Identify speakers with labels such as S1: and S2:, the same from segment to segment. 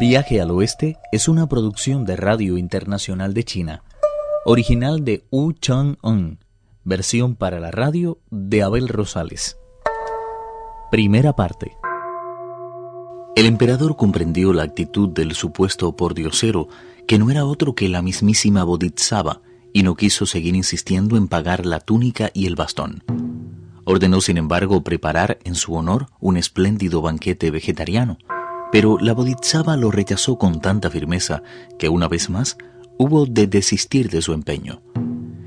S1: Viaje al Oeste es una producción de Radio Internacional de China, original de Wu Chang-un, versión para la radio de Abel Rosales. Primera parte. El emperador comprendió la actitud del supuesto pordiosero, que no era otro que la mismísima Bodhisattva, y no quiso seguir insistiendo en pagar la túnica y el bastón. Ordenó, sin embargo, preparar en su honor un espléndido banquete vegetariano, pero la Bodhisattva lo rechazó con tanta firmeza que una vez más hubo de desistir de su empeño.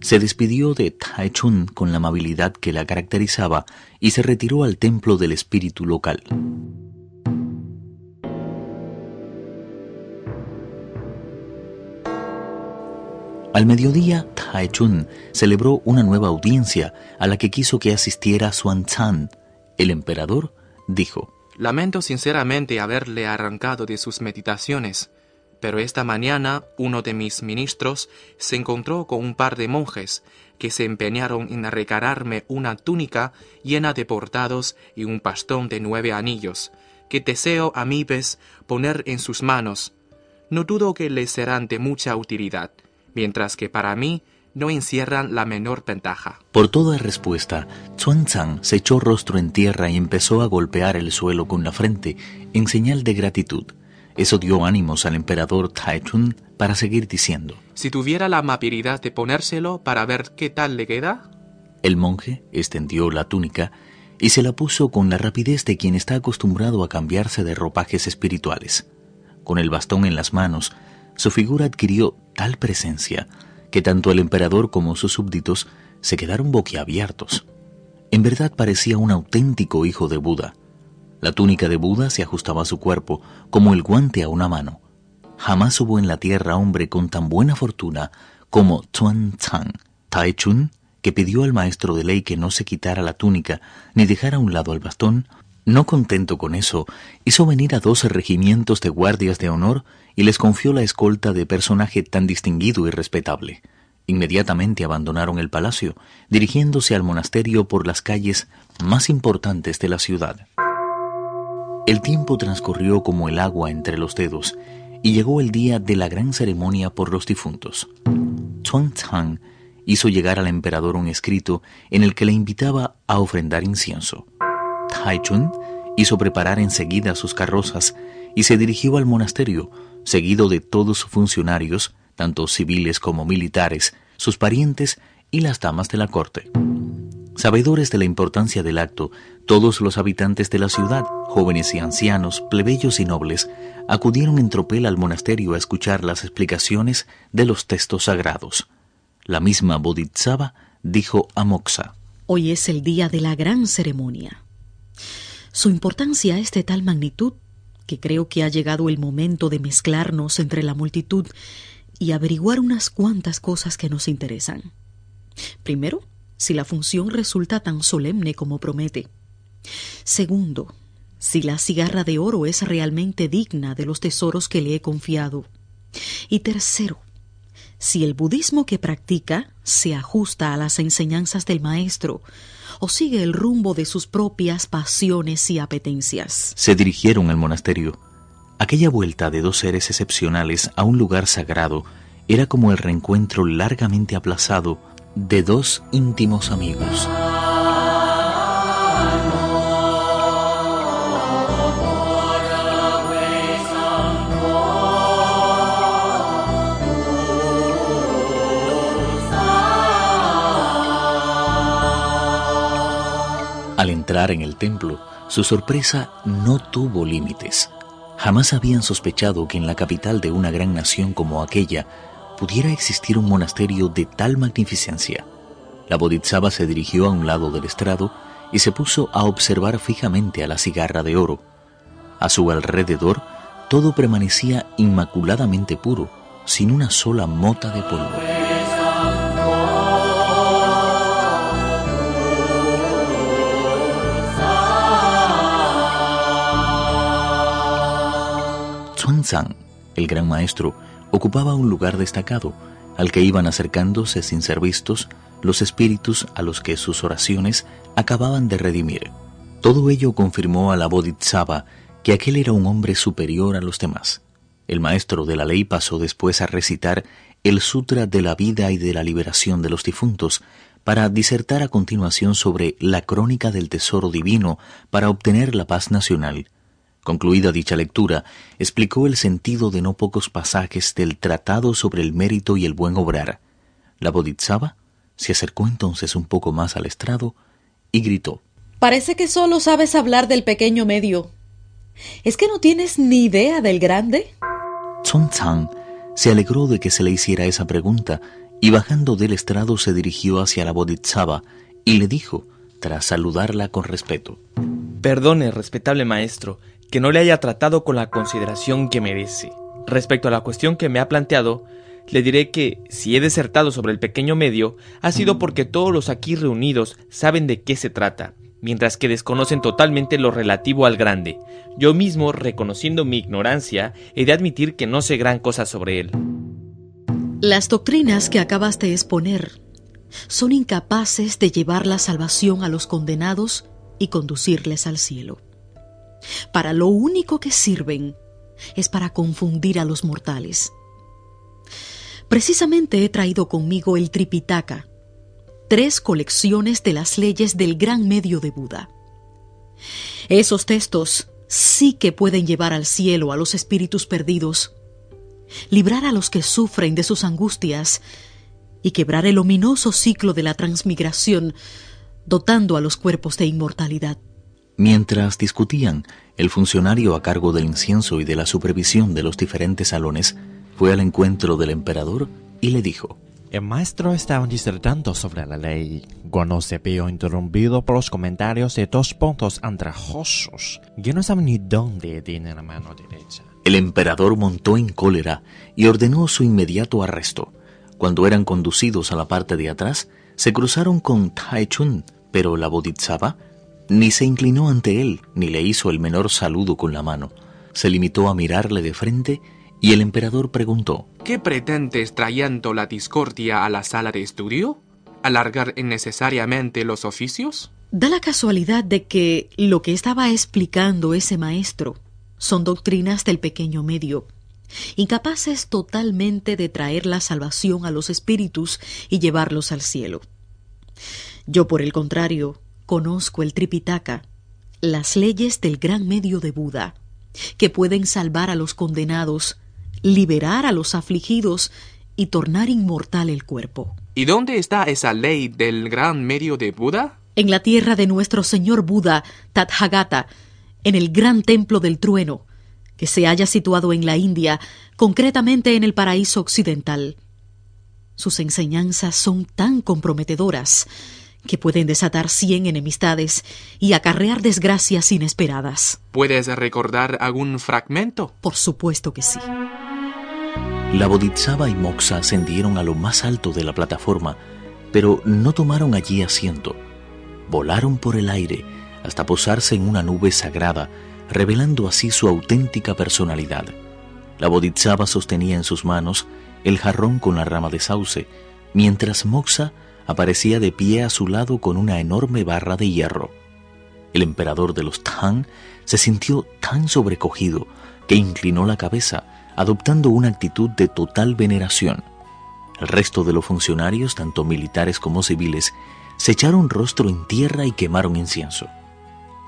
S1: Se despidió de Taichun con la amabilidad que la caracterizaba y se retiró al templo del espíritu local. Al mediodía, Taichun celebró una nueva audiencia a la que quiso que asistiera Xuan Chan. El emperador dijo:
S2: Lamento sinceramente haberle arrancado de sus meditaciones, pero esta mañana uno de mis ministros se encontró con un par de monjes que se empeñaron en regalarme una túnica llena de bordados y un bastón de nueve anillos, que deseo a mi vez poner en sus manos. No dudo que les serán de mucha utilidad mientras que para mí no encierran la menor ventaja.
S1: Por toda respuesta, Chuan Zhang se echó rostro en tierra y empezó a golpear el suelo con la frente en señal de gratitud. Eso dio ánimos al emperador Taichun para seguir diciendo:
S2: Si tuviera la amabilidad de ponérselo para ver qué tal le queda.
S1: El monje extendió la túnica y se la puso con la rapidez de quien está acostumbrado a cambiarse de ropajes espirituales. Con el bastón en las manos, su figura adquirió tal presencia que tanto el emperador como sus súbditos se quedaron boquiabiertos. En verdad parecía un auténtico hijo de Buda. La túnica de Buda se ajustaba a su cuerpo como el guante a una mano. Jamás hubo en la tierra hombre con tan buena fortuna como Chuan Tsang. Tai Chun, que pidió al maestro de ley que no se quitara la túnica ni dejara a un lado el bastón, no contento con eso, hizo venir a doce regimientos de guardias de honor y les confió la escolta de personaje tan distinguido y respetable. Inmediatamente abandonaron el palacio, dirigiéndose al monasterio por las calles más importantes de la ciudad. El tiempo transcurrió como el agua entre los dedos y llegó el día de la gran ceremonia por los difuntos. Chuan Tsang hizo llegar al emperador un escrito en el que le invitaba a ofrendar incienso. Taichun hizo preparar enseguida sus carrozas y se dirigió al monasterio, seguido de todos sus funcionarios, tanto civiles como militares, sus parientes y las damas de la corte. Sabedores de la importancia del acto, todos los habitantes de la ciudad, jóvenes y ancianos, plebeyos y nobles, acudieron en tropel al monasterio a escuchar las explicaciones de los textos sagrados. La misma Bodhisattva dijo a Moxa:
S3: Hoy es el día de la gran ceremonia. Su importancia es de tal magnitud que creo que ha llegado el momento de mezclarnos entre la multitud y averiguar unas cuantas cosas que nos interesan. Primero, si la función resulta tan solemne como promete. Segundo, si la cigarra de oro es realmente digna de los tesoros que le he confiado. Y tercero, si el budismo que practica se ajusta a las enseñanzas del maestro o sigue el rumbo de sus propias pasiones y apetencias.
S1: Se dirigieron al monasterio. Aquella vuelta de dos seres excepcionales a un lugar sagrado era como el reencuentro largamente aplazado de dos íntimos amigos. Al entrar en el templo, su sorpresa no tuvo límites. Jamás habían sospechado que en la capital de una gran nación como aquella pudiera existir un monasterio de tal magnificencia. La Bodhisattva se dirigió a un lado del estrado y se puso a observar fijamente a la cigarra de oro. A su alrededor todo permanecía inmaculadamente puro, sin una sola mota de polvo. Zhang, el gran maestro, ocupaba un lugar destacado, al que iban acercándose sin ser vistos los espíritus a los que sus oraciones acababan de redimir. Todo ello confirmó a la Bodhisattva que aquel era un hombre superior a los demás. El maestro de la ley pasó después a recitar el Sutra de la vida y de la liberación de los difuntos, para disertar a continuación sobre la crónica del tesoro divino para obtener la paz nacional. Concluida dicha lectura, explicó el sentido de no pocos pasajes del Tratado sobre el mérito y el buen obrar. La Bodhisattva se acercó entonces un poco más al estrado y gritó.
S3: Parece que solo sabes hablar del pequeño medio. ¿Es que no tienes ni idea del grande?
S1: Sun Tsang se alegró de que se le hiciera esa pregunta y bajando del estrado se dirigió hacia la Bodhisattva y le dijo, tras saludarla con respeto:
S4: Perdone, respetable maestro, que no le haya tratado con la consideración que merece. Respecto a la cuestión que me ha planteado, le diré que si he desertado sobre el pequeño medio, ha sido porque todos los aquí reunidos saben de qué se trata, mientras que desconocen totalmente lo relativo al grande. Yo mismo, reconociendo mi ignorancia, he de admitir que no sé gran cosa sobre él.
S3: Las doctrinas que acabas de exponer son incapaces de llevar la salvación a los condenados y conducirles al cielo. Para lo único que sirven es para confundir a los mortales. Precisamente he traído conmigo el Tripitaka, tres colecciones de las leyes del gran medio de Buda. Esos textos sí que pueden llevar al cielo a los espíritus perdidos, librar a los que sufren de sus angustias y quebrar el ominoso ciclo de la transmigración, dotando a los cuerpos de inmortalidad.
S1: Mientras discutían, el funcionario a cargo del incienso y de la supervisión de los diferentes salones fue al encuentro del emperador y le dijo,
S5: el maestro estaba disertando sobre la ley cuando se vio interrumpido por los comentarios de dos puntos andrajosos que no saben ni dónde tiene la mano derecha.
S1: El emperador montó en cólera y ordenó su inmediato arresto. Cuando eran conducidos a la parte de atrás, se cruzaron con Chun, pero la Bodhisattva ni se inclinó ante él, ni le hizo el menor saludo con la mano. Se limitó a mirarle de frente y el emperador preguntó,
S2: ¿Qué pretendes trayendo la discordia a la sala de estudio? ¿Alargar innecesariamente los oficios?
S3: Da la casualidad de que lo que estaba explicando ese maestro son doctrinas del pequeño medio, incapaces totalmente de traer la salvación a los espíritus y llevarlos al cielo. Yo, por el contrario, conozco el Tripitaka, las leyes del gran medio de Buda, que pueden salvar a los condenados, liberar a los afligidos y tornar inmortal el cuerpo.
S2: ¿Y dónde está esa ley del gran medio de Buda?
S3: En la tierra de nuestro señor Buda, Tathagata, en el gran templo del trueno, que se halla situado en la India, concretamente en el paraíso occidental. Sus enseñanzas son tan comprometedoras que pueden desatar cien enemistades y acarrear desgracias inesperadas.
S2: ¿Puedes recordar algún fragmento?
S3: Por supuesto que sí.
S1: La Bodhisattva y Moxa ascendieron a lo más alto de la plataforma, pero no tomaron allí asiento. Volaron por el aire hasta posarse en una nube sagrada, revelando así su auténtica personalidad. La Bodhisattva sostenía en sus manos el jarrón con la rama de sauce, mientras Moxa aparecía de pie a su lado con una enorme barra de hierro. El emperador de los Tang se sintió tan sobrecogido que inclinó la cabeza, adoptando una actitud de total veneración. El resto de los funcionarios, tanto militares como civiles, se echaron rostro en tierra y quemaron incienso.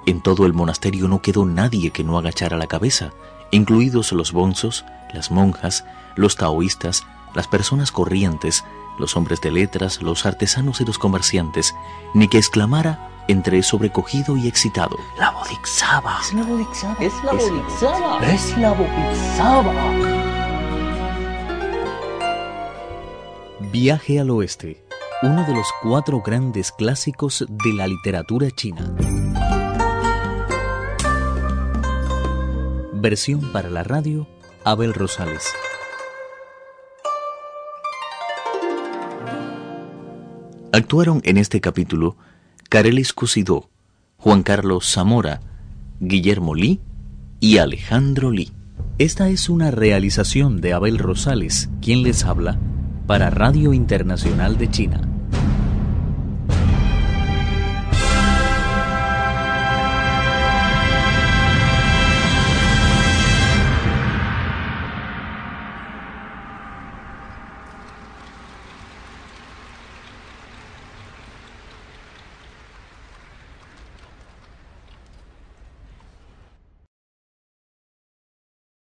S1: En todo el monasterio no quedó nadie que no agachara la cabeza, incluidos los bonzos, las monjas, los taoístas, las personas corrientes, los hombres de letras, los artesanos y los comerciantes, ni que exclamara entre sobrecogido y excitado.
S6: La Bodhisattva. Es la Bodhisattva. Es la Bodhisattva. Es la Bodhisattva.
S1: Viaje al oeste, uno de los cuatro grandes clásicos de la literatura china. Versión para la radio, Abel Rosales. Actuaron en este capítulo Carelis Cusidó, Juan Carlos Zamora, Guillermo Lee y Alejandro Lee. Esta es una realización de Abel Rosales, quien les habla, para Radio Internacional de China.